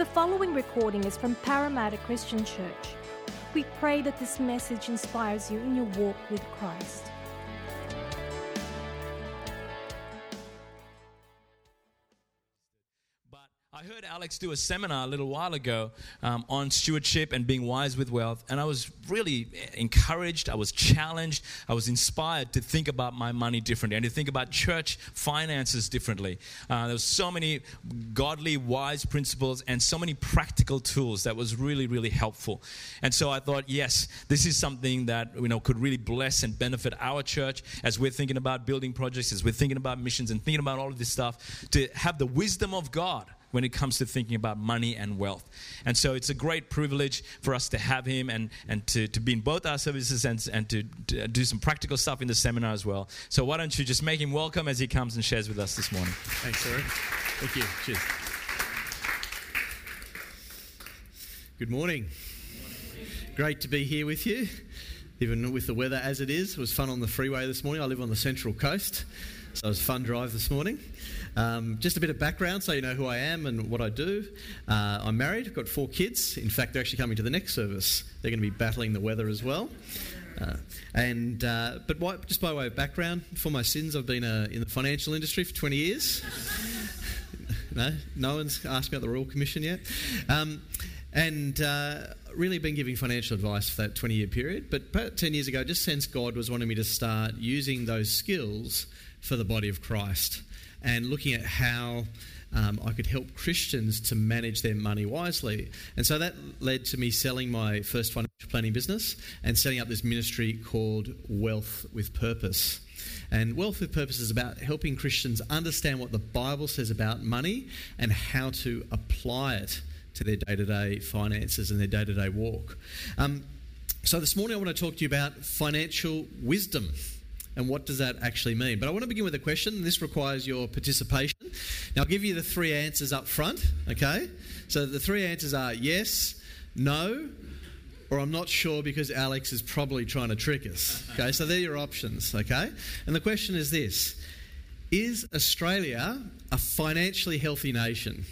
The following recording is from Parramatta Christian Church. We pray that this message inspires you in your walk with Christ. Alex do a seminar a little while ago um, on stewardship and being wise with wealth, and I was really encouraged. I was challenged. I was inspired to think about my money differently and to think about church finances differently. Uh, there was so many godly, wise principles and so many practical tools that was really, really helpful. And so I thought, yes, this is something that you know could really bless and benefit our church as we're thinking about building projects, as we're thinking about missions and thinking about all of this stuff. To have the wisdom of God when it comes to thinking about money and wealth. And so it's a great privilege for us to have him and, and to, to be in both our services and, and to, to do some practical stuff in the seminar as well. So why don't you just make him welcome as he comes and shares with us this morning? Thanks, Eric. Thank you. Cheers. Good morning. Great to be here with you, even with the weather as it is. It was fun on the freeway this morning. I live on the Central Coast, so it was a fun drive this morning. Um, just a bit of background so you know who I am and what I do. Uh, I'm married, I've got four kids. In fact, they're actually coming to the next service. They're going to be battling the weather as well. Uh, and uh, but why, just by way of background, for my sins, I've been uh, in the financial industry for 20 years. no, no one's asked about the Royal Commission yet. Um, and uh, really been giving financial advice for that 20 year period. But about 10 years ago, just sensed God was wanting me to start using those skills for the body of Christ and looking at how um, I could help Christians to manage their money wisely. And so that led to me selling my first financial planning business and setting up this ministry called Wealth with Purpose. And Wealth with Purpose is about helping Christians understand what the Bible says about money and how to apply it to their day to day finances and their day to day walk. Um, so this morning I want to talk to you about financial wisdom and what does that actually mean? But I want to begin with a question. This requires your participation. Now, I'll give you the three answers up front, okay? So the three answers are yes, no, or I'm not sure because Alex is probably trying to trick us. Okay, so they're your options, okay? And the question is this Is Australia a financially healthy nation?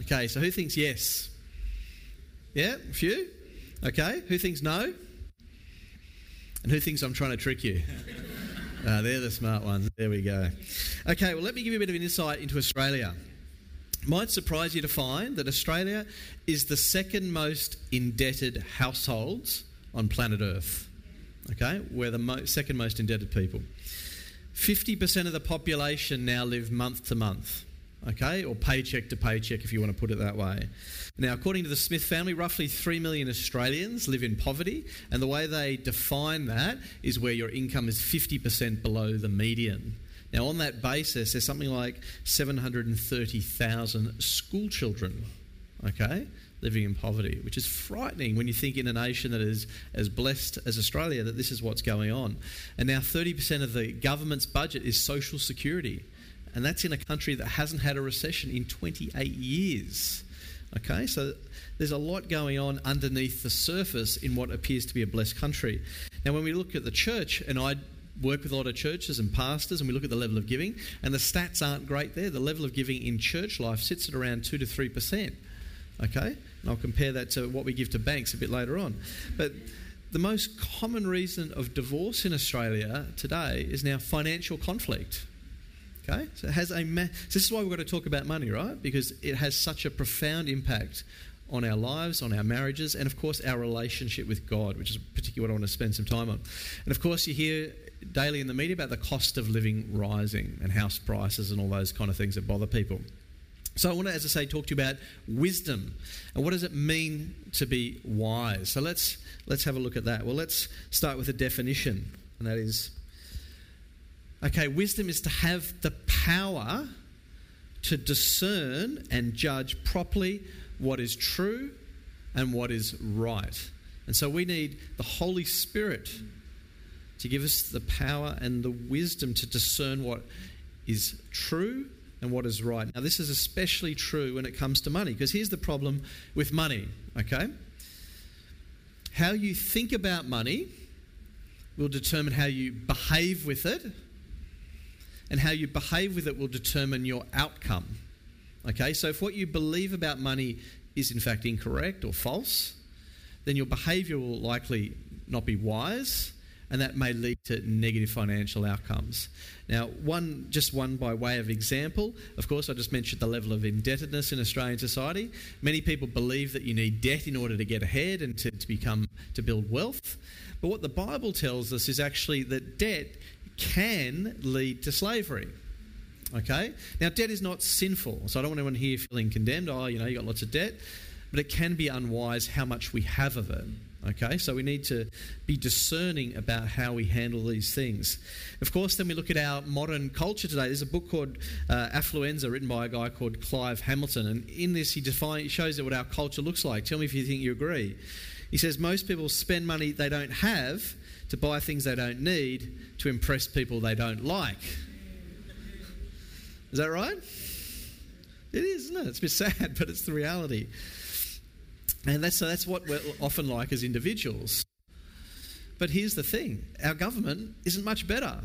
Okay, so who thinks yes? Yeah, a few? Okay, who thinks no? And who thinks I'm trying to trick you? Uh, they're the smart ones. There we go. Okay, well, let me give you a bit of an insight into Australia. Might surprise you to find that Australia is the second most indebted households on planet Earth. Okay, we're the mo- second most indebted people. 50% of the population now live month to month okay, or paycheck to paycheck if you want to put it that way. Now, according to the Smith family, roughly 3 million Australians live in poverty, and the way they define that is where your income is 50% below the median. Now, on that basis, there's something like 730,000 school children, okay, living in poverty, which is frightening when you think in a nation that is as blessed as Australia that this is what's going on. And now 30% of the government's budget is social security and that's in a country that hasn't had a recession in 28 years. Okay, so there's a lot going on underneath the surface in what appears to be a blessed country. Now, when we look at the church, and I work with a lot of churches and pastors, and we look at the level of giving, and the stats aren't great there. The level of giving in church life sits at around 2 to 3%. Okay, and I'll compare that to what we give to banks a bit later on. But the most common reason of divorce in Australia today is now financial conflict. Okay? So it has a ma- so this is why we've got to talk about money, right? Because it has such a profound impact on our lives, on our marriages, and of course our relationship with God, which is particularly what I want to spend some time on. And of course, you hear daily in the media about the cost of living rising and house prices and all those kind of things that bother people. So I want to, as I say, talk to you about wisdom and what does it mean to be wise. So let's let's have a look at that. Well, let's start with a definition, and that is Okay, wisdom is to have the power to discern and judge properly what is true and what is right. And so we need the Holy Spirit to give us the power and the wisdom to discern what is true and what is right. Now, this is especially true when it comes to money, because here's the problem with money, okay? How you think about money will determine how you behave with it and how you behave with it will determine your outcome. Okay, so if what you believe about money is in fact incorrect or false, then your behaviour will likely not be wise, and that may lead to negative financial outcomes. Now, one just one by way of example, of course, I just mentioned the level of indebtedness in Australian society. Many people believe that you need debt in order to get ahead and to, to become to build wealth. But what the Bible tells us is actually that debt can lead to slavery. Okay? Now, debt is not sinful, so I don't want anyone here feeling condemned. Oh, you know, you got lots of debt, but it can be unwise how much we have of it. Okay, so we need to be discerning about how we handle these things. Of course, then we look at our modern culture today. There's a book called uh, Affluenza, written by a guy called Clive Hamilton, and in this he defines, he shows what our culture looks like. Tell me if you think you agree. He says most people spend money they don't have to buy things they don't need to impress people they don't like. Is that right? It is, isn't it? It's a bit sad, but it's the reality. And that's, so that's what we're often like as individuals. But here's the thing our government isn't much better.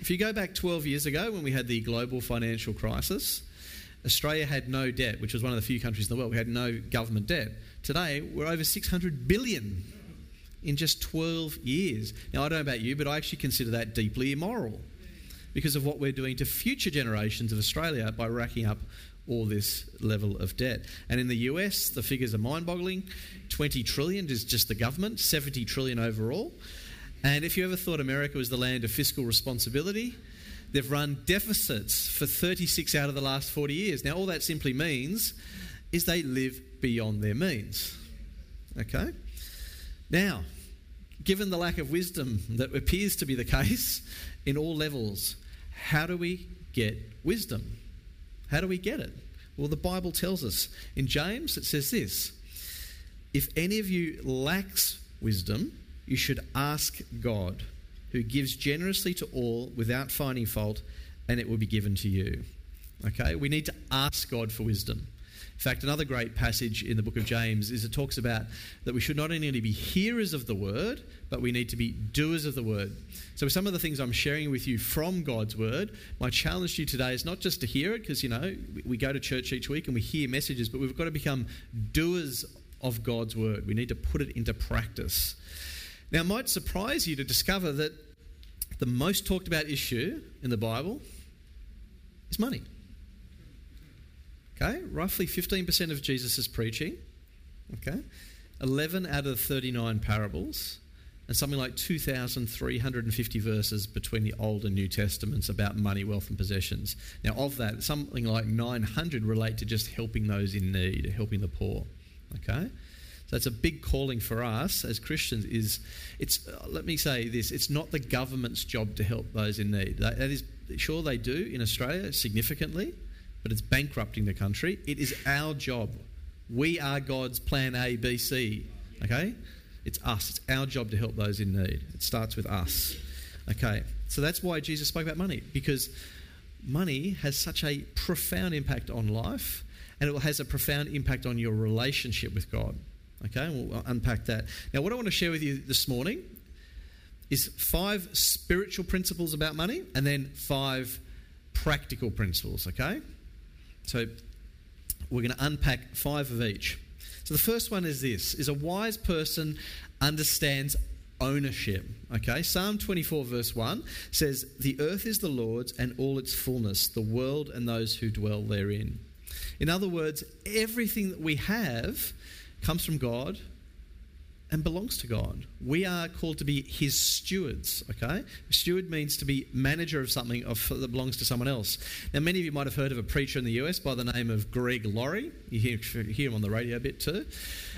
If you go back 12 years ago when we had the global financial crisis, Australia had no debt, which was one of the few countries in the world. We had no government debt. Today, we're over 600 billion in just 12 years. Now, I don't know about you, but I actually consider that deeply immoral because of what we're doing to future generations of Australia by racking up all this level of debt. And in the US, the figures are mind boggling 20 trillion is just the government, 70 trillion overall. And if you ever thought America was the land of fiscal responsibility, they've run deficits for 36 out of the last 40 years. Now, all that simply means is they live beyond their means. Okay? Now, given the lack of wisdom that appears to be the case in all levels, how do we get wisdom? How do we get it? Well, the Bible tells us. In James, it says this If any of you lacks wisdom, you should ask God, who gives generously to all without finding fault, and it will be given to you. Okay? We need to ask God for wisdom. In fact, another great passage in the book of James is it talks about that we should not only be hearers of the word, but we need to be doers of the word. So, some of the things I'm sharing with you from God's word, my challenge to you today is not just to hear it, because, you know, we go to church each week and we hear messages, but we've got to become doers of God's word. We need to put it into practice. Now, it might surprise you to discover that the most talked about issue in the Bible is money. Okay, roughly 15% of Jesus' preaching. Okay, 11 out of 39 parables, and something like 2,350 verses between the Old and New Testaments about money, wealth, and possessions. Now, of that, something like 900 relate to just helping those in need, helping the poor. Okay, so it's a big calling for us as Christians. Is it's uh, let me say this: it's not the government's job to help those in need. that, that is sure they do in Australia significantly but it's bankrupting the country. It is our job. We are God's plan A, B, C. Okay? It's us. It's our job to help those in need. It starts with us. Okay? So that's why Jesus spoke about money, because money has such a profound impact on life and it has a profound impact on your relationship with God. Okay? We'll unpack that. Now, what I want to share with you this morning is five spiritual principles about money and then five practical principles, okay? So we're going to unpack five of each. So the first one is this is a wise person understands ownership. Okay, Psalm 24, verse 1 says, The earth is the Lord's and all its fullness, the world and those who dwell therein. In other words, everything that we have comes from God and belongs to God. We are called to be His stewards. Okay, steward means to be manager of something of, that belongs to someone else. Now, many of you might have heard of a preacher in the US by the name of Greg Laurie. You hear, hear him on the radio a bit too,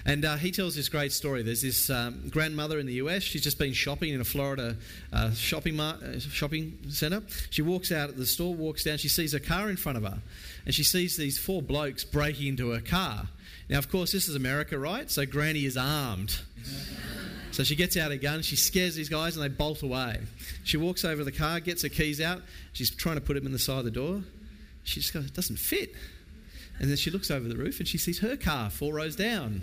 and uh, he tells this great story. There's this um, grandmother in the US. She's just been shopping in a Florida uh, shopping mar- uh, shopping center. She walks out at the store, walks down. She sees a car in front of her, and she sees these four blokes breaking into her car. Now, of course, this is America, right? So Granny is armed. So she gets out a gun, she scares these guys, and they bolt away. She walks over the car, gets her keys out, she's trying to put them in the side of the door. She just goes, it doesn't fit. And then she looks over the roof and she sees her car four rows down.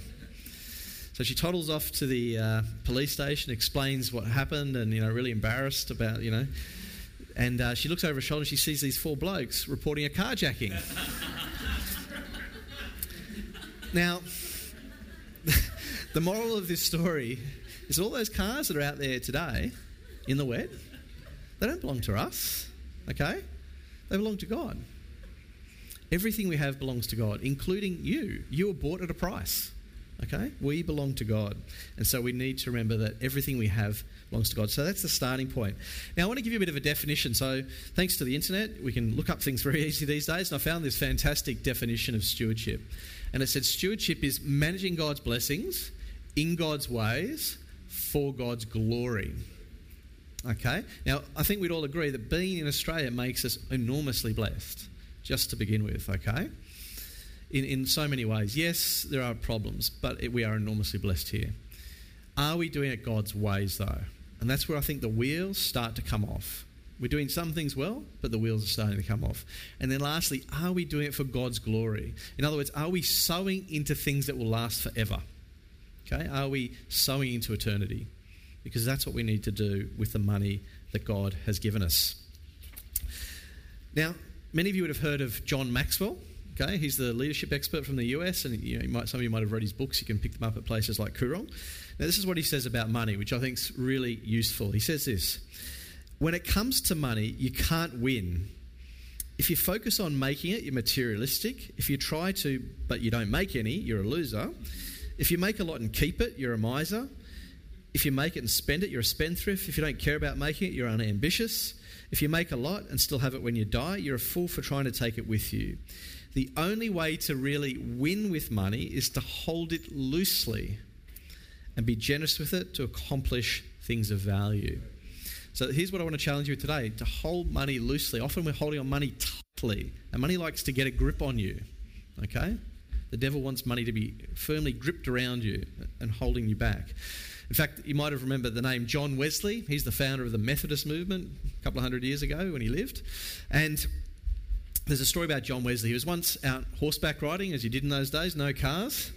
So she toddles off to the uh, police station, explains what happened, and you know, really embarrassed about you know. And uh, she looks over her shoulder. and She sees these four blokes reporting a carjacking. Now, the moral of this story is all those cars that are out there today in the wet, they don't belong to us, okay? They belong to God. Everything we have belongs to God, including you. You were bought at a price. Okay? We belong to God. And so we need to remember that everything we have belongs to God. So that's the starting point. Now, I want to give you a bit of a definition. So, thanks to the internet, we can look up things very easy these days. And I found this fantastic definition of stewardship. And it said stewardship is managing God's blessings in God's ways for God's glory. Okay? Now, I think we'd all agree that being in Australia makes us enormously blessed just to begin with, okay? In, in so many ways. Yes, there are problems, but it, we are enormously blessed here. Are we doing it God's ways, though? And that's where I think the wheels start to come off. We're doing some things well, but the wheels are starting to come off. And then lastly, are we doing it for God's glory? In other words, are we sowing into things that will last forever? Okay? Are we sowing into eternity? Because that's what we need to do with the money that God has given us. Now, Many of you would have heard of John Maxwell. Okay, he's the leadership expert from the US, and you know, might, some of you might have read his books. You can pick them up at places like Koorong. Now, this is what he says about money, which I think is really useful. He says this When it comes to money, you can't win. If you focus on making it, you're materialistic. If you try to, but you don't make any, you're a loser. If you make a lot and keep it, you're a miser. If you make it and spend it, you're a spendthrift. If you don't care about making it, you're unambitious. If you make a lot and still have it when you die, you're a fool for trying to take it with you. The only way to really win with money is to hold it loosely and be generous with it to accomplish things of value. So here's what I want to challenge you today to hold money loosely. Often we're holding on money tightly, and money likes to get a grip on you. Okay? The devil wants money to be firmly gripped around you and holding you back. In fact, you might have remembered the name John Wesley. He's the founder of the Methodist movement a couple of hundred years ago when he lived. And there's a story about John Wesley. He was once out horseback riding, as you did in those days, no cars.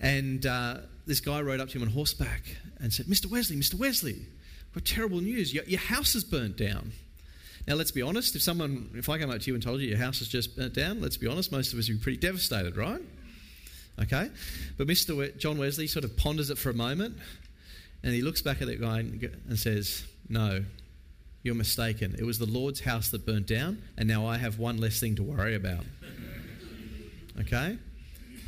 And uh, this guy rode up to him on horseback and said, Mr. Wesley, Mr. Wesley, what terrible news. Your, your house is burnt down. Now, let's be honest. If someone, if I come up to you and told you your house has just burnt down, let's be honest, most of us would be pretty devastated, right? Okay? But Mr. We- John Wesley sort of ponders it for a moment and he looks back at that guy and says, No, you're mistaken. It was the Lord's house that burnt down, and now I have one less thing to worry about. Okay?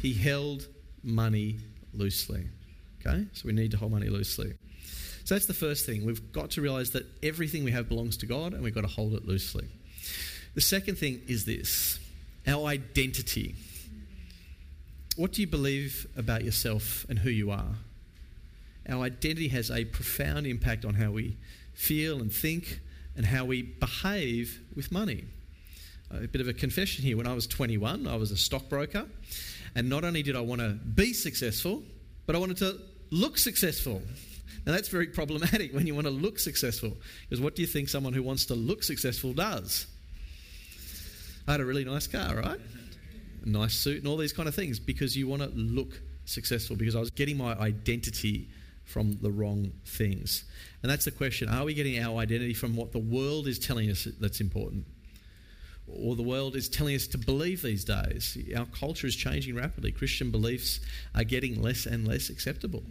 He held money loosely. Okay? So we need to hold money loosely. So that's the first thing. We've got to realize that everything we have belongs to God, and we've got to hold it loosely. The second thing is this our identity. What do you believe about yourself and who you are? our identity has a profound impact on how we feel and think and how we behave with money. A bit of a confession here. When I was 21, I was a stockbroker, and not only did I want to be successful, but I wanted to look successful. Now, that's very problematic when you want to look successful, because what do you think someone who wants to look successful does? I had a really nice car, right? A nice suit and all these kind of things, because you want to look successful, because I was getting my identity from the wrong things. And that's the question are we getting our identity from what the world is telling us that's important? Or the world is telling us to believe these days. Our culture is changing rapidly. Christian beliefs are getting less and less acceptable.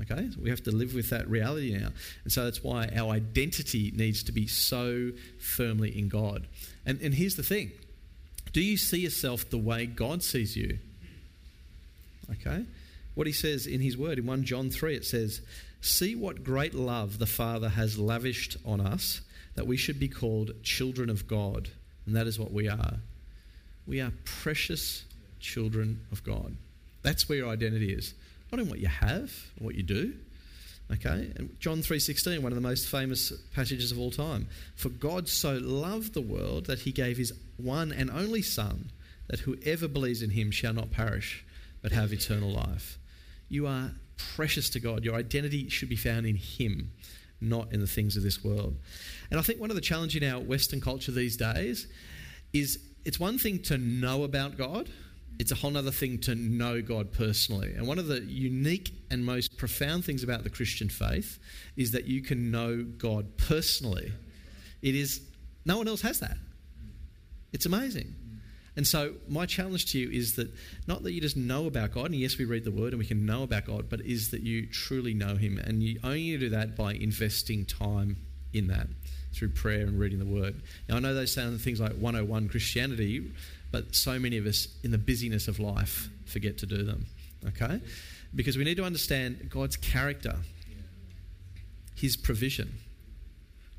Okay? So we have to live with that reality now. And so that's why our identity needs to be so firmly in God. And, and here's the thing do you see yourself the way God sees you? Okay? what he says in his word. In 1 John 3, it says, See what great love the Father has lavished on us, that we should be called children of God. And that is what we are. We are precious children of God. That's where your identity is. Not in what you have, what you do. Okay? And John 3:16, one of the most famous passages of all time. For God so loved the world that he gave his one and only son that whoever believes in him shall not perish but have eternal life. You are precious to God. Your identity should be found in Him, not in the things of this world. And I think one of the challenges in our Western culture these days is it's one thing to know about God, it's a whole other thing to know God personally. And one of the unique and most profound things about the Christian faith is that you can know God personally. It is, no one else has that. It's amazing. And so, my challenge to you is that not that you just know about God, and yes, we read the Word and we can know about God, but is that you truly know Him. And you only do that by investing time in that through prayer and reading the Word. Now, I know they sound things like 101 Christianity, but so many of us in the busyness of life forget to do them. Okay? Because we need to understand God's character, His provision,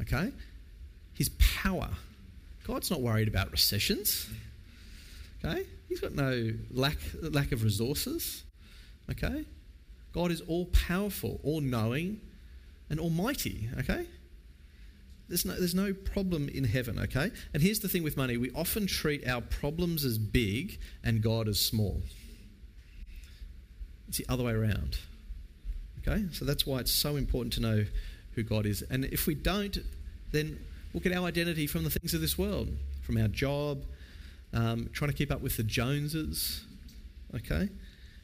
okay? His power. God's not worried about recessions. Okay? He's got no lack, lack of resources. Okay? God is all powerful, all knowing, and almighty. Okay? There's no, there's no problem in heaven, okay? And here's the thing with money we often treat our problems as big and God as small. It's the other way around. Okay? So that's why it's so important to know who God is. And if we don't, then we'll get our identity from the things of this world, from our job, um, trying to keep up with the Joneses. Okay?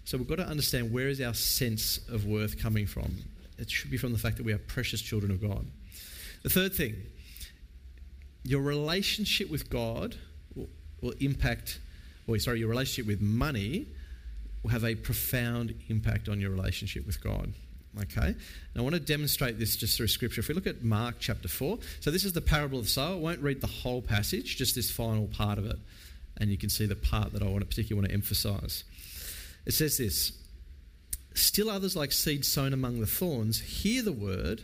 So we've got to understand where is our sense of worth coming from. It should be from the fact that we are precious children of God. The third thing, your relationship with God will, will impact, or sorry, your relationship with money will have a profound impact on your relationship with God. Okay? I want to demonstrate this just through scripture. If we look at Mark chapter 4, so this is the parable of the sower. I won't read the whole passage, just this final part of it and you can see the part that I want to particularly want to emphasize. It says this Still others, like seed sown among the thorns, hear the word,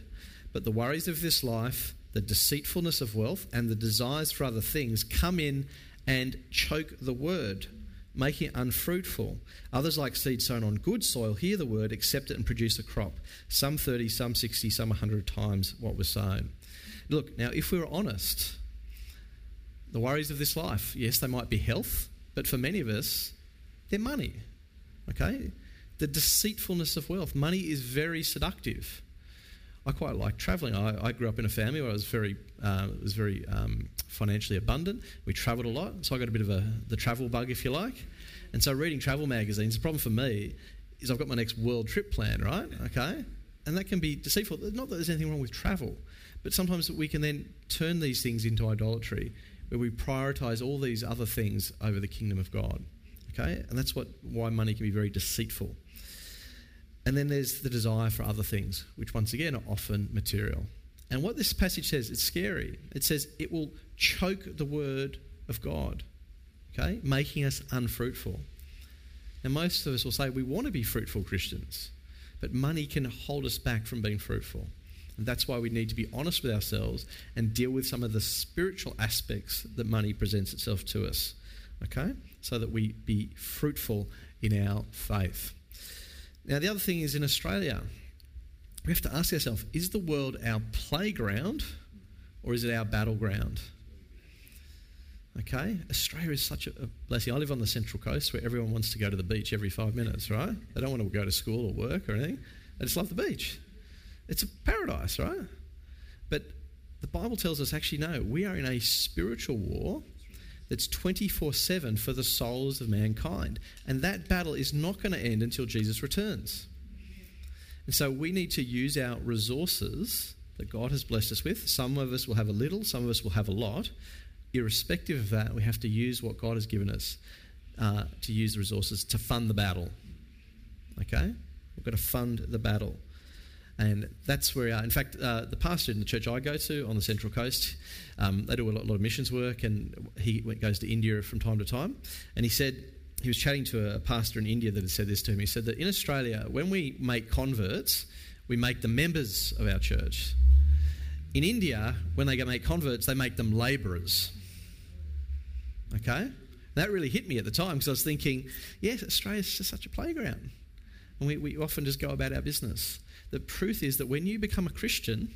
but the worries of this life, the deceitfulness of wealth, and the desires for other things come in and choke the word, making it unfruitful. Others, like seed sown on good soil, hear the word, accept it, and produce a crop. Some 30, some 60, some 100 times what was sown. Look, now, if we we're honest, the worries of this life. Yes, they might be health, but for many of us, they're money. Okay? The deceitfulness of wealth. Money is very seductive. I quite like travelling. I, I, grew up in a family where I was very, uh, was very um, financially abundant. We travelled a lot, so I got a bit of a the travel bug, if you like. And so, reading travel magazines, the problem for me is I've got my next world trip plan, right? Okay, and that can be deceitful. Not that there's anything wrong with travel, but sometimes we can then turn these things into idolatry where we prioritize all these other things over the kingdom of God. Okay? And that's what why money can be very deceitful. And then there's the desire for other things, which once again are often material. And what this passage says, it's scary. It says it will choke the word of God, okay, making us unfruitful. And most of us will say we want to be fruitful Christians, but money can hold us back from being fruitful. And that's why we need to be honest with ourselves and deal with some of the spiritual aspects that money presents itself to us. Okay? So that we be fruitful in our faith. Now, the other thing is in Australia, we have to ask ourselves is the world our playground or is it our battleground? Okay? Australia is such a blessing. I live on the Central Coast where everyone wants to go to the beach every five minutes, right? They don't want to go to school or work or anything. They just love the beach. It's a paradise, right? But the Bible tells us actually, no, we are in a spiritual war that's 24 7 for the souls of mankind. And that battle is not going to end until Jesus returns. And so we need to use our resources that God has blessed us with. Some of us will have a little, some of us will have a lot. Irrespective of that, we have to use what God has given us uh, to use the resources to fund the battle. Okay? We've got to fund the battle. And that's where, uh, in fact, uh, the pastor in the church I go to on the Central Coast, um, they do a lot, lot, of missions work, and he goes to India from time to time. And he said, he was chatting to a pastor in India that had said this to him. He said that in Australia, when we make converts, we make them members of our church. In India, when they make converts, they make them labourers. Okay? That really hit me at the time because I was thinking, yes, Australia's just such a playground. And we, we often just go about our business. The truth is that when you become a Christian,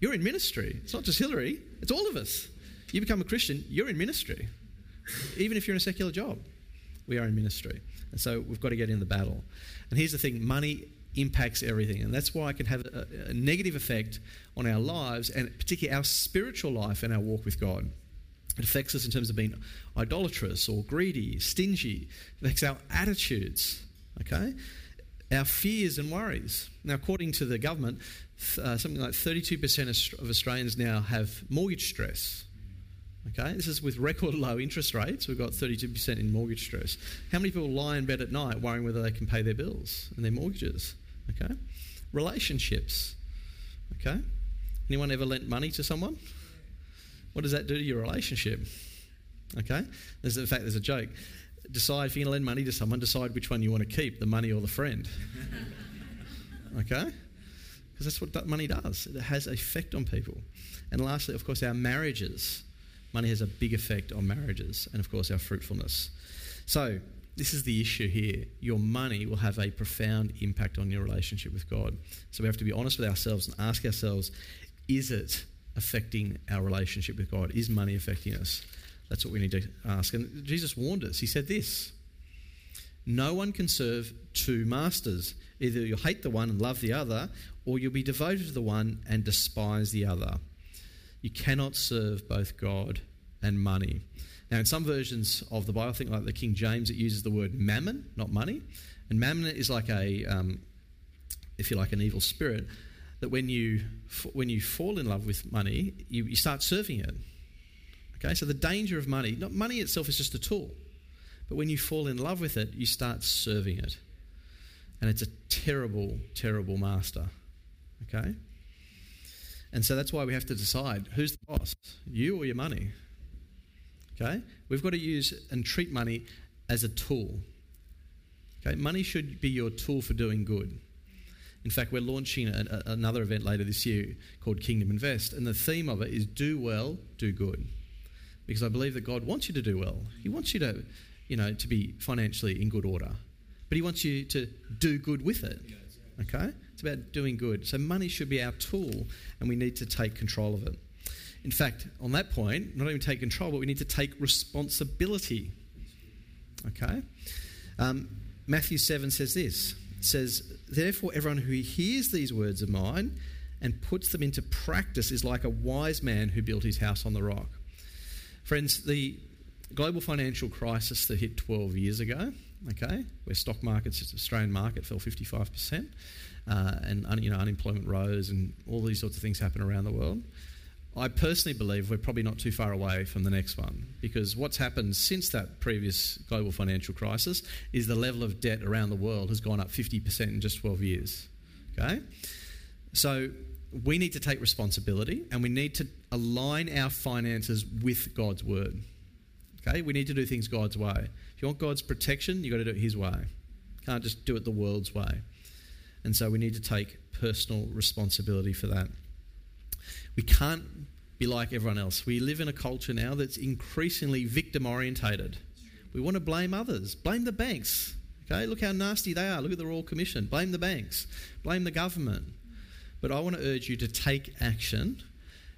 you're in ministry. It's not just Hillary, it's all of us. You become a Christian, you're in ministry. Even if you're in a secular job, we are in ministry. And so we've got to get in the battle. And here's the thing money impacts everything. And that's why it can have a, a negative effect on our lives and particularly our spiritual life and our walk with God. It affects us in terms of being idolatrous or greedy, stingy. It affects our attitudes. Okay? Our fears and worries. Now, according to the government, uh, something like 32% of Australians now have mortgage stress. Okay, this is with record low interest rates. We've got 32% in mortgage stress. How many people lie in bed at night worrying whether they can pay their bills and their mortgages? Okay, relationships. Okay, anyone ever lent money to someone? What does that do to your relationship? Okay, there's in fact there's a joke. Decide if you're going to lend money to someone. Decide which one you want to keep, the money or the friend. Okay, because that's what that money does. It has effect on people. And lastly, of course, our marriages. Money has a big effect on marriages and, of course, our fruitfulness. So, this is the issue here. Your money will have a profound impact on your relationship with God. So, we have to be honest with ourselves and ask ourselves is it affecting our relationship with God? Is money affecting us? That's what we need to ask. And Jesus warned us. He said this No one can serve two masters. Either you'll hate the one and love the other, or you'll be devoted to the one and despise the other. You cannot serve both God and money. Now, in some versions of the Bible, I think like the King James, it uses the word mammon, not money. And mammon is like a, um, if you like, an evil spirit. That when you when you fall in love with money, you, you start serving it. Okay, so the danger of money, not money itself is just a tool, but when you fall in love with it, you start serving it, and it's a terrible, terrible master. Okay. And so that's why we have to decide who's the boss, you or your money. Okay? We've got to use and treat money as a tool. Okay? Money should be your tool for doing good. In fact, we're launching a, a, another event later this year called Kingdom Invest, and the theme of it is do well, do good. Because I believe that God wants you to do well. He wants you to, you know, to be financially in good order. But he wants you to do good with it. Okay? It's about doing good. So money should be our tool, and we need to take control of it. In fact, on that point, not only take control, but we need to take responsibility. Okay? Um, Matthew 7 says this it says, Therefore, everyone who hears these words of mine and puts them into practice is like a wise man who built his house on the rock. Friends, the global financial crisis that hit 12 years ago, okay, where stock markets, Australian market fell 55%, uh, and you know unemployment rose and all these sorts of things happen around the world. I personally believe we're probably not too far away from the next one because what's happened since that previous global financial crisis is the level of debt around the world has gone up 50% in just 12 years. Okay? So we need to take responsibility and we need to align our finances with God's word. Okay? We need to do things God's way. If you want God's protection, you've got to do it His way. Can't just do it the world's way. And so we need to take personal responsibility for that. We can't be like everyone else. We live in a culture now that's increasingly victim orientated. We want to blame others, blame the banks. Okay, look how nasty they are. Look at the Royal Commission. Blame the banks, blame the government. But I want to urge you to take action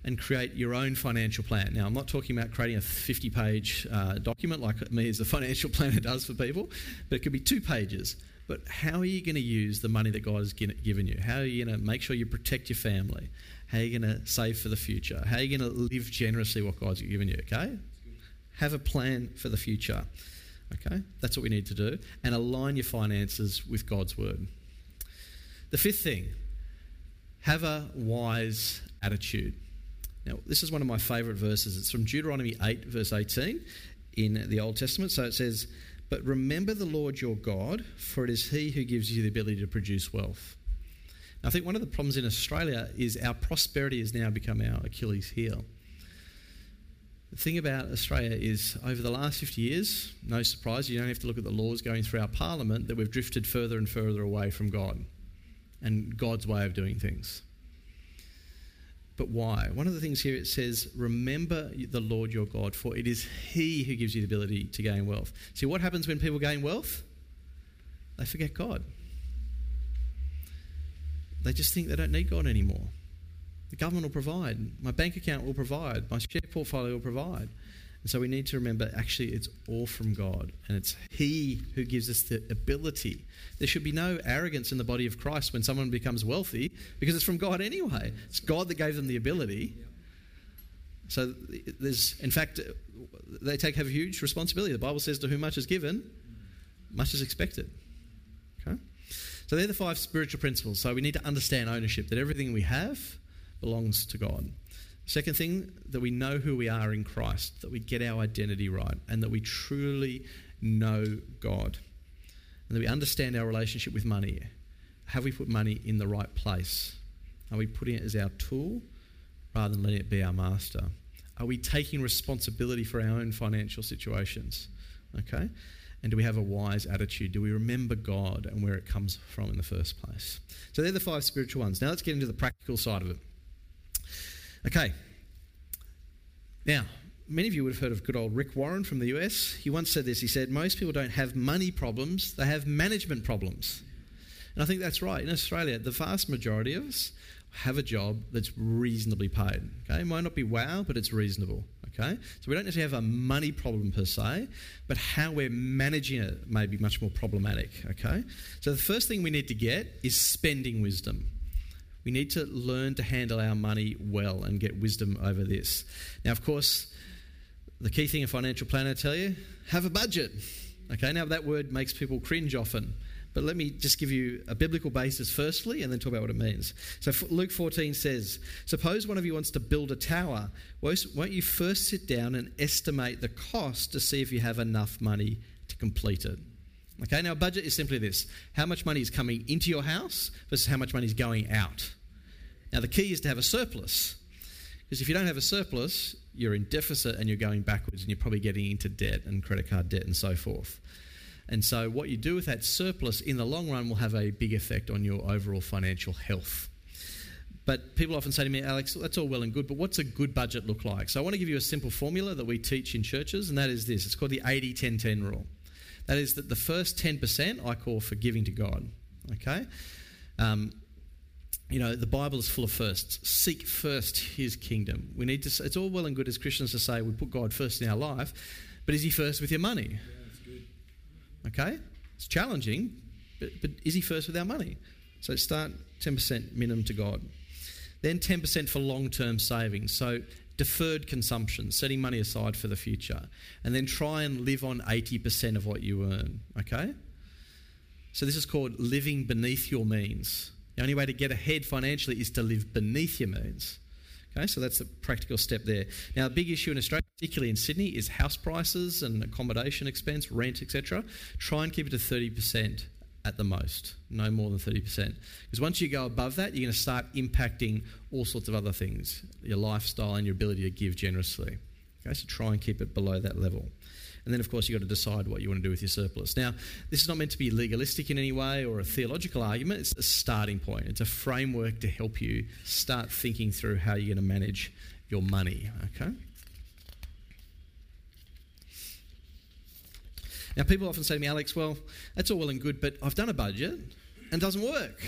and create your own financial plan. Now, I'm not talking about creating a 50 page uh, document like me as a financial planner does for people, but it could be two pages. But how are you going to use the money that God has given you? How are you going to make sure you protect your family? How are you going to save for the future? How are you going to live generously what God's given you? Okay? Have a plan for the future. Okay? That's what we need to do. And align your finances with God's word. The fifth thing have a wise attitude. Now, this is one of my favourite verses. It's from Deuteronomy 8, verse 18 in the Old Testament. So it says, but remember the Lord your God, for it is He who gives you the ability to produce wealth. Now, I think one of the problems in Australia is our prosperity has now become our Achilles heel. The thing about Australia is, over the last 50 years, no surprise, you don't have to look at the laws going through our parliament, that we've drifted further and further away from God and God's way of doing things. But why? One of the things here it says, Remember the Lord your God, for it is He who gives you the ability to gain wealth. See, what happens when people gain wealth? They forget God. They just think they don't need God anymore. The government will provide, my bank account will provide, my share portfolio will provide. And so we need to remember actually it's all from God and it's He who gives us the ability. There should be no arrogance in the body of Christ when someone becomes wealthy because it's from God anyway. It's God that gave them the ability. So there's, in fact, they take have a huge responsibility. The Bible says, "To whom much is given, much is expected." Okay, so they're the five spiritual principles. So we need to understand ownership that everything we have belongs to God. Second thing, that we know who we are in Christ, that we get our identity right, and that we truly know God, and that we understand our relationship with money. Have we put money in the right place? Are we putting it as our tool rather than letting it be our master? Are we taking responsibility for our own financial situations? Okay? And do we have a wise attitude? Do we remember God and where it comes from in the first place? So they're the five spiritual ones. Now let's get into the practical side of it. Okay. Now, many of you would have heard of good old Rick Warren from the US. He once said this. He said, Most people don't have money problems, they have management problems. And I think that's right. In Australia, the vast majority of us have a job that's reasonably paid. Okay, it might not be wow, but it's reasonable. Okay, so we don't necessarily have a money problem per se, but how we're managing it may be much more problematic. Okay, so the first thing we need to get is spending wisdom. We need to learn to handle our money well and get wisdom over this. Now, of course, the key thing a financial planner tell you: have a budget. Okay, now that word makes people cringe often. But let me just give you a biblical basis firstly and then talk about what it means. So Luke 14 says, Suppose one of you wants to build a tower. Won't you first sit down and estimate the cost to see if you have enough money to complete it? Okay, now a budget is simply this how much money is coming into your house versus how much money is going out. Now, the key is to have a surplus. Because if you don't have a surplus, you're in deficit and you're going backwards and you're probably getting into debt and credit card debt and so forth. And so, what you do with that surplus in the long run will have a big effect on your overall financial health. But people often say to me, Alex, that's all well and good, but what's a good budget look like? So, I want to give you a simple formula that we teach in churches, and that is this it's called the 80 10 10 rule. That is that the first 10% I call for giving to God. Okay? Um, you know, the Bible is full of firsts. Seek first his kingdom. We need to, it's all well and good as Christians to say we put God first in our life, but is he first with your money? Okay? It's challenging, but, but is he first with our money? So start 10% minimum to God. Then 10% for long term savings. So deferred consumption, setting money aside for the future. And then try and live on 80% of what you earn. Okay? So this is called living beneath your means. The only way to get ahead financially is to live beneath your means. Okay, so that's a practical step there. Now, a big issue in Australia, particularly in Sydney, is house prices and accommodation expense, rent, etc. Try and keep it to 30% at the most, no more than 30%. Because once you go above that, you're going to start impacting all sorts of other things your lifestyle and your ability to give generously. Okay, so try and keep it below that level. And then, of course, you've got to decide what you want to do with your surplus. Now, this is not meant to be legalistic in any way or a theological argument. It's a starting point, it's a framework to help you start thinking through how you're going to manage your money. Okay? Now, people often say to me, Alex, well, that's all well and good, but I've done a budget and it doesn't work.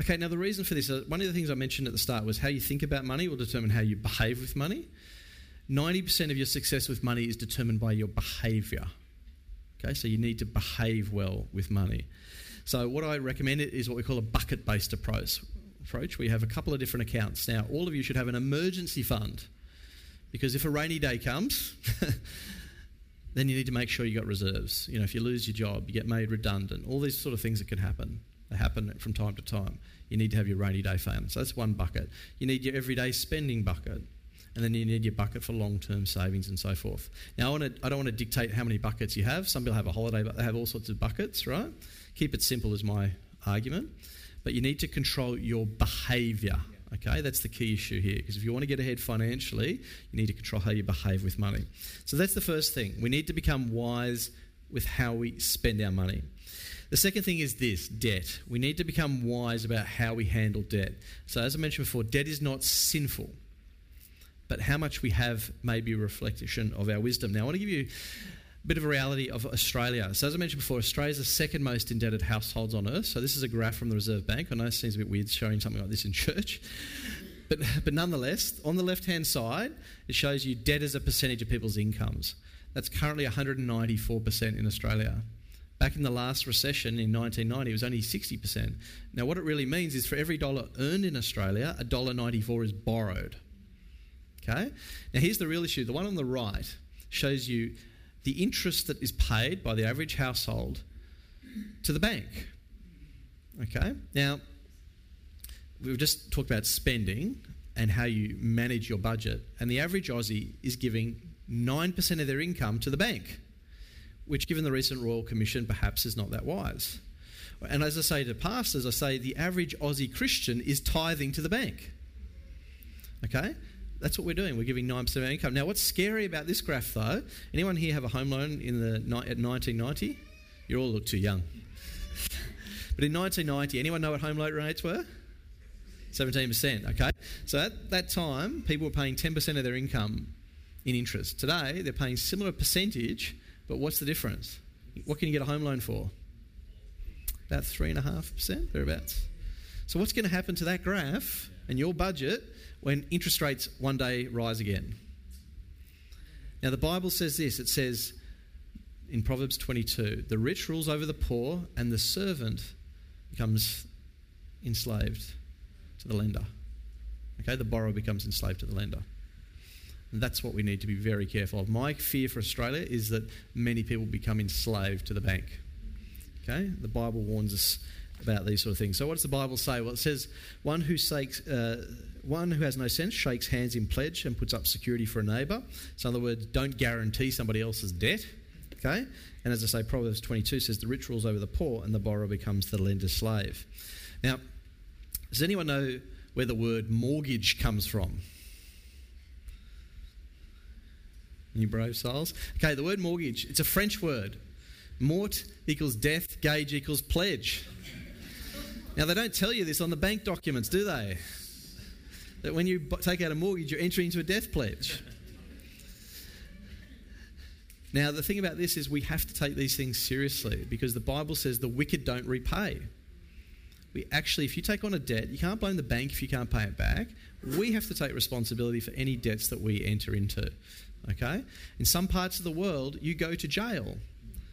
Okay, now the reason for this, uh, one of the things I mentioned at the start was how you think about money will determine how you behave with money. 90% of your success with money is determined by your behavior. Okay, so you need to behave well with money. So, what I recommend is what we call a bucket based approach. Approach. We have a couple of different accounts. Now, all of you should have an emergency fund because if a rainy day comes, then you need to make sure you got reserves. You know, if you lose your job, you get made redundant, all these sort of things that can happen. They happen from time to time. You need to have your rainy day fund. So that's one bucket. You need your everyday spending bucket and then you need your bucket for long-term savings and so forth. Now, I, to, I don't want to dictate how many buckets you have. Some people have a holiday, but they have all sorts of buckets, right? Keep it simple is my argument. But you need to control your behaviour. Okay, that's the key issue here. Because if you want to get ahead financially, you need to control how you behave with money. So that's the first thing. We need to become wise with how we spend our money. The second thing is this debt. We need to become wise about how we handle debt. So, as I mentioned before, debt is not sinful but how much we have may be a reflection of our wisdom. Now, I want to give you bit of a reality of Australia. So, as I mentioned before, Australia is the second most indebted households on earth. So, this is a graph from the Reserve Bank. I know it seems a bit weird showing something like this in church. But, but nonetheless, on the left hand side, it shows you debt as a percentage of people's incomes. That's currently 194% in Australia. Back in the last recession in 1990, it was only 60%. Now, what it really means is for every dollar earned in Australia, a dollar 94 is borrowed. Okay? Now, here's the real issue. The one on the right shows you the interest that is paid by the average household to the bank. Okay? Now, we've just talked about spending, and how you manage your budget. And the average Aussie is giving 9% of their income to the bank, which, given the recent Royal Commission, perhaps is not that wise. And as I say to pastors, I say the average Aussie Christian is tithing to the bank. Okay? That's what we're doing. We're giving 9% of our income. Now, what's scary about this graph, though, anyone here have a home loan in the, at 1990? You all look too young. but in 1990, anyone know what home loan rates were? 17%, okay? So at that time, people were paying 10% of their income in interest. Today, they're paying similar percentage, but what's the difference? What can you get a home loan for? About 3.5%, thereabouts. So what's going to happen to that graph and your budget when interest rates one day rise again? Now, the Bible says this it says in Proverbs 22 the rich rules over the poor, and the servant becomes enslaved to the lender. Okay, the borrower becomes enslaved to the lender. And that's what we need to be very careful of. My fear for Australia is that many people become enslaved to the bank. Okay, the Bible warns us about these sort of things. So, what does the Bible say? Well, it says, "One who shakes, uh, one who has no sense shakes hands in pledge and puts up security for a neighbour. So, in other words, don't guarantee somebody else's debt. Okay, and as I say, Proverbs 22 says, "The rich rules over the poor, and the borrower becomes the lender's slave." Now, does anyone know where the word mortgage comes from? Any brave souls? Okay, the word mortgage, it's a French word. Mort equals death, gage equals pledge. Now, they don't tell you this on the bank documents, do they? That when you take out a mortgage, you're entering into a death pledge. Now, the thing about this is we have to take these things seriously because the Bible says the wicked don't repay. We actually, if you take on a debt, you can't blame the bank if you can't pay it back. We have to take responsibility for any debts that we enter into. Okay? In some parts of the world, you go to jail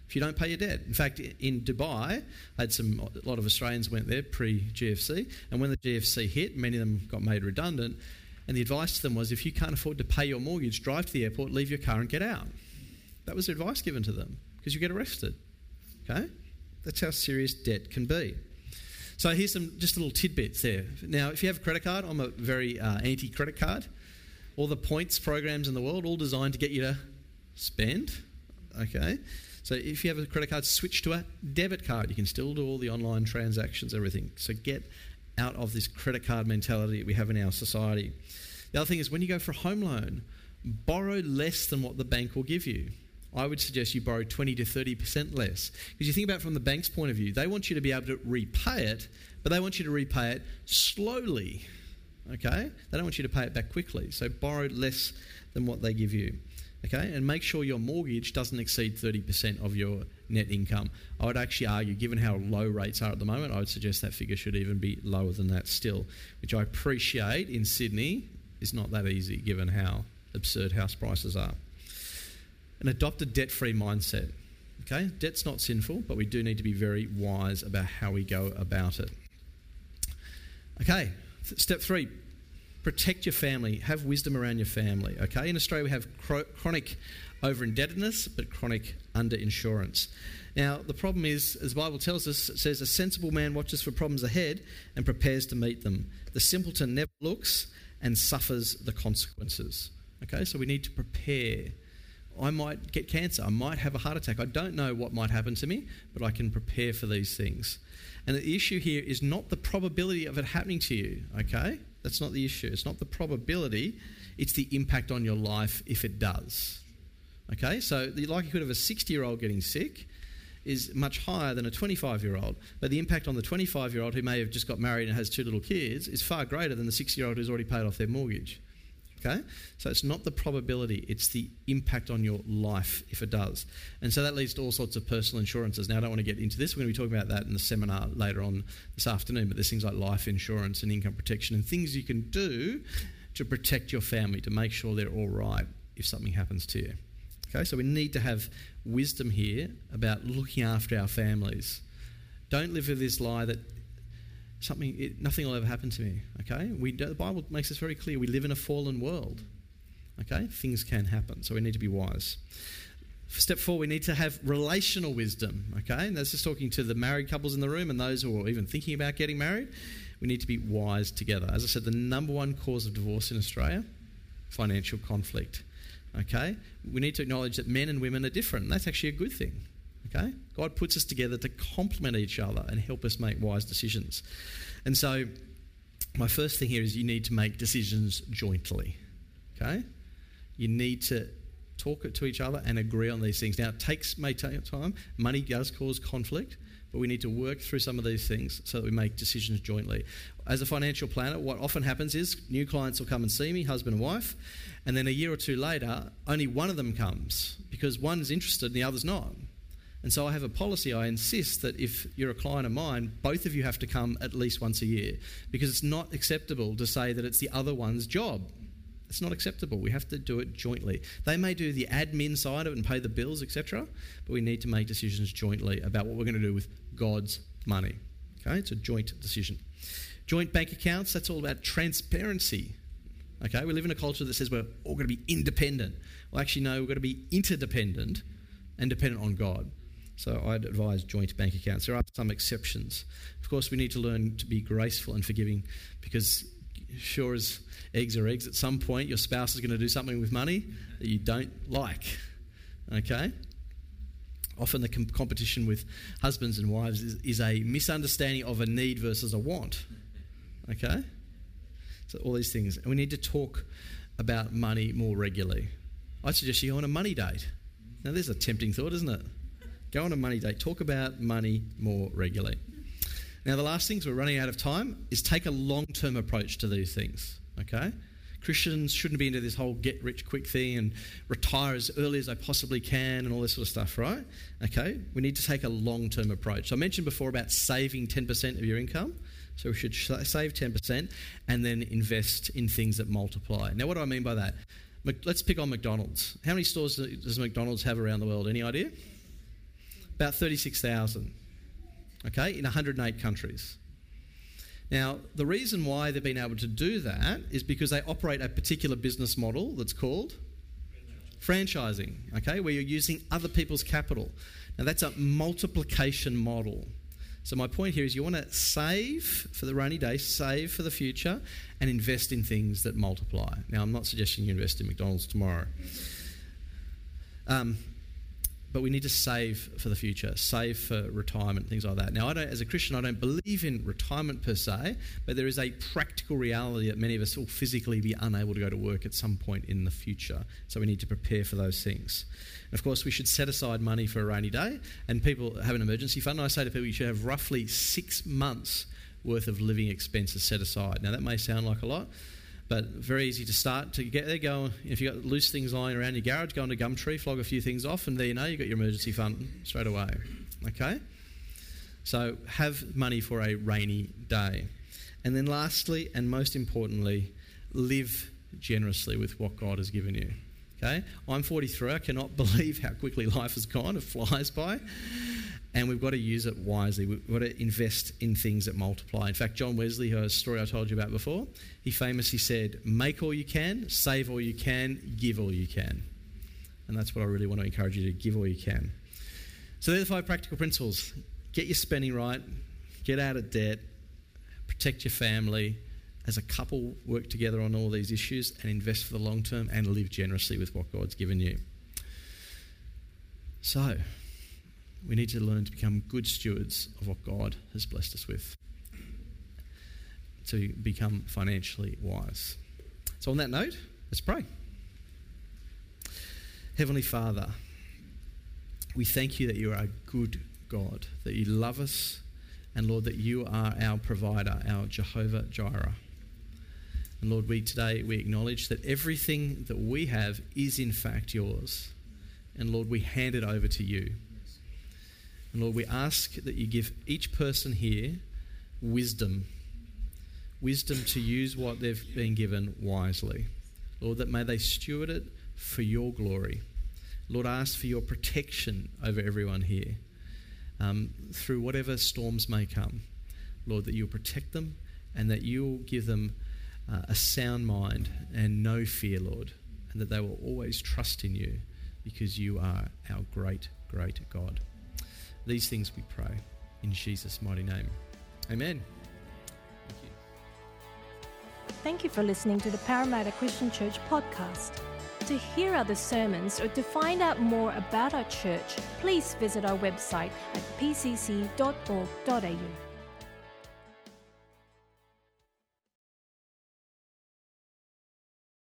if you don't pay your debt. In fact, in Dubai, I had some a lot of Australians went there pre GFC, and when the GFC hit, many of them got made redundant. And the advice to them was, if you can't afford to pay your mortgage, drive to the airport, leave your car, and get out. That was the advice given to them because you get arrested. Okay, that's how serious debt can be. So here's some just little tidbits there. Now, if you have a credit card, I'm a very uh, anti-credit card. All the points programs in the world, all designed to get you to spend. Okay, so if you have a credit card, switch to a debit card. You can still do all the online transactions, everything. So get out of this credit card mentality that we have in our society. The other thing is when you go for a home loan, borrow less than what the bank will give you. I would suggest you borrow 20 to 30% less. Because you think about it from the bank's point of view, they want you to be able to repay it, but they want you to repay it slowly. Okay? They don't want you to pay it back quickly. So borrow less than what they give you. Okay, and make sure your mortgage doesn't exceed 30% of your net income. I would actually argue, given how low rates are at the moment, I would suggest that figure should even be lower than that still, which I appreciate in Sydney is not that easy given how absurd house prices are. And adopt a debt free mindset. Okay, debt's not sinful, but we do need to be very wise about how we go about it. Okay, step three protect your family, have wisdom around your family. Okay, in Australia we have chronic over indebtedness, but chronic under insurance. Now, the problem is, as the Bible tells us, it says, A sensible man watches for problems ahead and prepares to meet them. The simpleton never looks and suffers the consequences. Okay, so we need to prepare. I might get cancer. I might have a heart attack. I don't know what might happen to me, but I can prepare for these things. And the issue here is not the probability of it happening to you, okay? That's not the issue. It's not the probability, it's the impact on your life if it does. Okay, so the likelihood of a 60 year old getting sick is much higher than a 25 year old, but the impact on the 25 year old who may have just got married and has two little kids is far greater than the 60 year old who's already paid off their mortgage. Okay? So it's not the probability, it's the impact on your life if it does. And so that leads to all sorts of personal insurances. Now, I don't want to get into this. We're going to be talking about that in the seminar later on this afternoon, but there's things like life insurance and income protection and things you can do to protect your family, to make sure they're all right if something happens to you. Okay? So we need to have wisdom here about looking after our families. Don't live with this lie that something, it, nothing will ever happen to me. Okay? We, the Bible makes this very clear. We live in a fallen world. Okay? Things can happen, so we need to be wise. Step four, we need to have relational wisdom. Okay? And that's just talking to the married couples in the room and those who are even thinking about getting married. we need to be wise together. As I said, the number one cause of divorce in Australia financial conflict. Okay? We need to acknowledge that men and women are different. And that's actually a good thing. Okay? God puts us together to complement each other and help us make wise decisions. And so, my first thing here is you need to make decisions jointly. Okay? You need to talk to each other and agree on these things. Now, it takes may take time. Money does cause conflict, but we need to work through some of these things so that we make decisions jointly. As a financial planner, what often happens is new clients will come and see me, husband and wife, and then a year or two later, only one of them comes because one is interested and the other's not. And so I have a policy, I insist that if you're a client of mine, both of you have to come at least once a year because it's not acceptable to say that it's the other one's job. It's not acceptable. We have to do it jointly. They may do the admin side of it and pay the bills, etc., but we need to make decisions jointly about what we're going to do with God's money. Okay, it's a joint decision. Joint bank accounts, that's all about transparency. Okay, we live in a culture that says we're all going to be independent. Well, actually, no, we've got to be interdependent and dependent on God. So I'd advise joint bank accounts. There are some exceptions. Of course, we need to learn to be graceful and forgiving because, sure as eggs are eggs, at some point your spouse is going to do something with money that you don't like. Okay? Often the com- competition with husbands and wives is, is a misunderstanding of a need versus a want. Okay? So, all these things. And we need to talk about money more regularly. I suggest you go on a money date. Now, there's a tempting thought, isn't it? Go on a money date. Talk about money more regularly. Now, the last things we're running out of time is take a long term approach to these things. Okay? Christians shouldn't be into this whole get rich quick thing and retire as early as I possibly can and all this sort of stuff, right? Okay? We need to take a long term approach. So I mentioned before about saving 10% of your income. So we should save 10% and then invest in things that multiply. Now, what do I mean by that? Let's pick on McDonald's. How many stores does McDonald's have around the world? Any idea? About 36,000, okay, in 108 countries. Now, the reason why they've been able to do that is because they operate a particular business model that's called franchising, okay, where you're using other people's capital. Now, that's a multiplication model. So, my point here is you want to save for the rainy day, save for the future, and invest in things that multiply. Now, I'm not suggesting you invest in McDonald's tomorrow. Um, but we need to save for the future, save for retirement, things like that. Now, I don't, as a Christian, I don't believe in retirement per se, but there is a practical reality that many of us will physically be unable to go to work at some point in the future. So we need to prepare for those things. And of course, we should set aside money for a rainy day, and people have an emergency fund. I say to people, you should have roughly six months worth of living expenses set aside. Now, that may sound like a lot, but very easy to start to get there. Go if you've got loose things lying around your garage, go into Gumtree, flog a few things off, and there you know you've got your emergency fund straight away. Okay? So have money for a rainy day. And then lastly, and most importantly, live generously with what God has given you. Okay? I'm 43. I cannot believe how quickly life has gone. It flies by and we've got to use it wisely. We've got to invest in things that multiply. In fact, John Wesley, who a story I told you about before, he famously said, Make all you can, save all you can, give all you can. And that's what I really want to encourage you to give all you can. So, there are the five practical principles get your spending right, get out of debt, protect your family. As a couple, work together on all these issues and invest for the long term and live generously with what God's given you. So, we need to learn to become good stewards of what God has blessed us with, to become financially wise. So, on that note, let's pray. Heavenly Father, we thank you that you are a good God, that you love us, and Lord, that you are our provider, our Jehovah Jireh. And Lord, we today we acknowledge that everything that we have is in fact yours. And Lord, we hand it over to you. And Lord, we ask that you give each person here wisdom wisdom to use what they've been given wisely. Lord, that may they steward it for your glory. Lord, I ask for your protection over everyone here um, through whatever storms may come. Lord, that you'll protect them and that you'll give them uh, a sound mind and no fear, Lord, and that they will always trust in you because you are our great, great God. These things we pray in Jesus' mighty name. Amen. Thank you. Thank you for listening to the Parramatta Christian Church podcast. To hear other sermons or to find out more about our church, please visit our website at pcc.org.au.